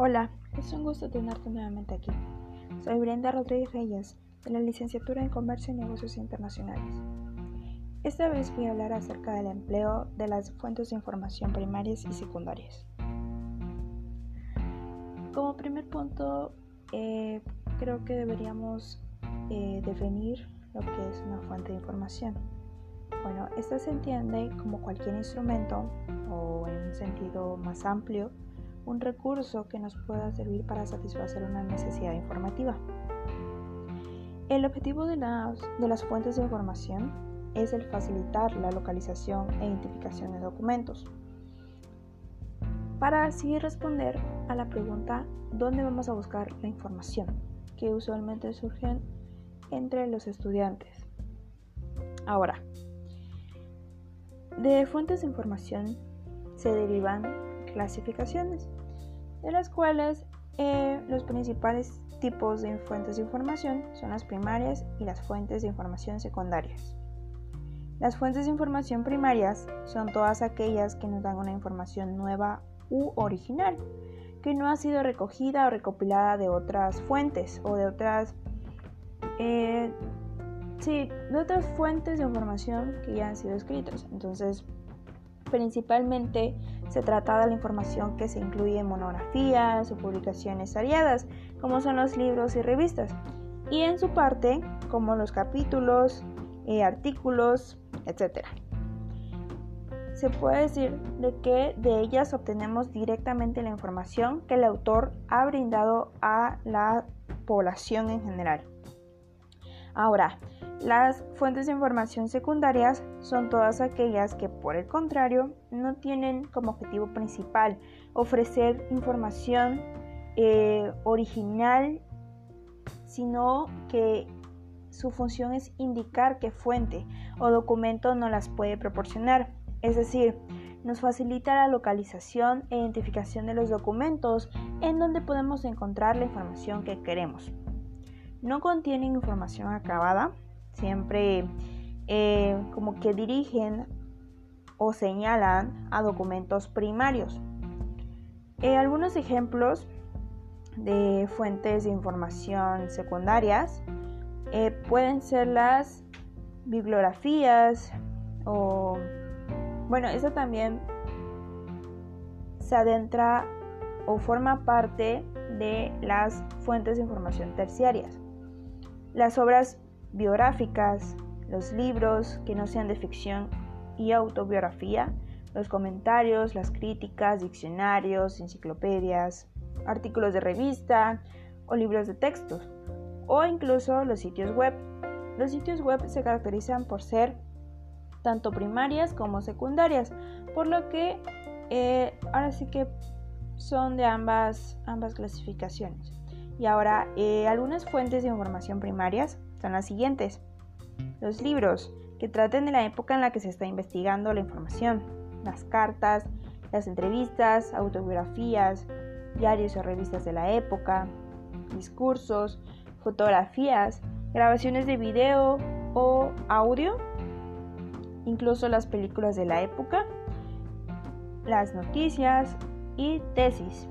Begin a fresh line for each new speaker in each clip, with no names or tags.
Hola, es un gusto tenerte nuevamente aquí. Soy Brenda Rodríguez Reyes, de la licenciatura en Comercio y Negocios Internacionales. Esta vez voy a hablar acerca del empleo de las fuentes de información primarias y secundarias. Como primer punto, eh, creo que deberíamos eh, definir lo que es una fuente de información. Bueno, esta se entiende como cualquier instrumento o en un sentido más amplio un recurso que nos pueda servir para satisfacer una necesidad informativa. El objetivo de las, fuentes de información es el facilitar la localización e identificación de documentos. Para así responder a la pregunta ¿dónde vamos a buscar la información? que usualmente surgen entre los estudiantes. Ahora, de fuentes de información se derivan clasificaciones de las cuales eh, los principales tipos de fuentes de información son las primarias y las fuentes de información secundarias. Las fuentes de información primarias son todas aquellas que nos dan una información nueva u original, que no ha sido recogida o recopilada de otras fuentes o de otras, eh, sí, de otras fuentes de información que ya han sido escritas. Entonces, Principalmente se trata de la información que se incluye en monografías o publicaciones variadas, como son los libros y revistas, y en su parte como los capítulos, eh, artículos, etc. Se puede decir de que de ellas obtenemos directamente la información que el autor ha brindado a la población en general. Ahora, las fuentes de información secundarias son todas aquellas que, por el contrario, no tienen como objetivo principal ofrecer información eh, original, sino que su función es indicar qué fuente o documento no las puede proporcionar. Es decir, nos facilita la localización e identificación de los documentos en donde podemos encontrar la información que queremos. No contienen información acabada, siempre eh, como que dirigen o señalan a documentos primarios. Eh, algunos ejemplos de fuentes de información secundarias eh, pueden ser las bibliografías o bueno, eso también se adentra o forma parte de las fuentes de información terciarias. Las obras biográficas, los libros que no sean de ficción y autobiografía, los comentarios, las críticas, diccionarios, enciclopedias, artículos de revista o libros de textos, o incluso los sitios web. Los sitios web se caracterizan por ser tanto primarias como secundarias, por lo que eh, ahora sí que son de ambas, ambas clasificaciones. Y ahora, eh, algunas fuentes de información primarias son las siguientes. Los libros, que traten de la época en la que se está investigando la información. Las cartas, las entrevistas, autobiografías, diarios o revistas de la época, discursos, fotografías, grabaciones de video o audio, incluso las películas de la época, las noticias y tesis.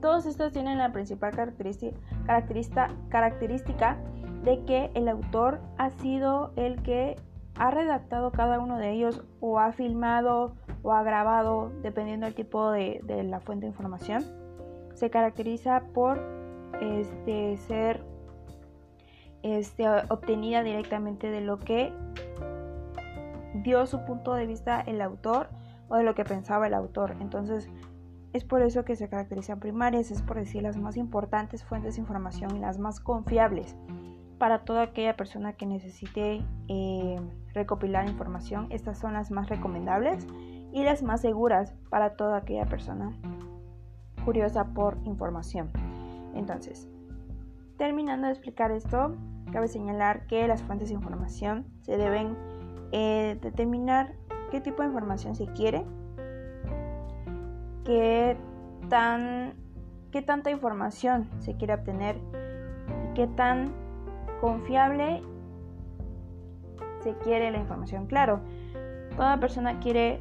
Todos estos tienen la principal característica, de que el autor ha sido el que ha redactado cada uno de ellos o ha filmado o ha grabado, dependiendo del tipo de, la fuente de información. Se caracteriza por este, ser este, obtenida directamente de lo que dio su punto de vista el autor o de lo que pensaba el autor. Entonces, es por eso que se caracterizan primarias, es por decir las más importantes fuentes de información y las más confiables para toda aquella persona que necesite eh, recopilar información. Estas son las más recomendables y las más seguras para toda aquella persona curiosa por información. Entonces, terminando de explicar esto, cabe señalar que las fuentes de información se deben eh, determinar qué tipo de información se quiere qué, tan, qué tanta información se quiere obtener y qué tan confiable se quiere la información. Claro, toda persona quiere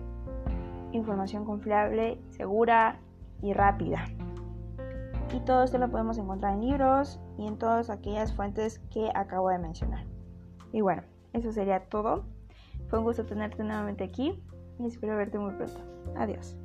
información confiable, segura y rápida. Y todo esto lo podemos encontrar en libros y en todas aquellas fuentes que acabo de mencionar. Y bueno, eso sería todo. Fue un gusto tenerte nuevamente aquí y espero verte muy pronto. Adiós.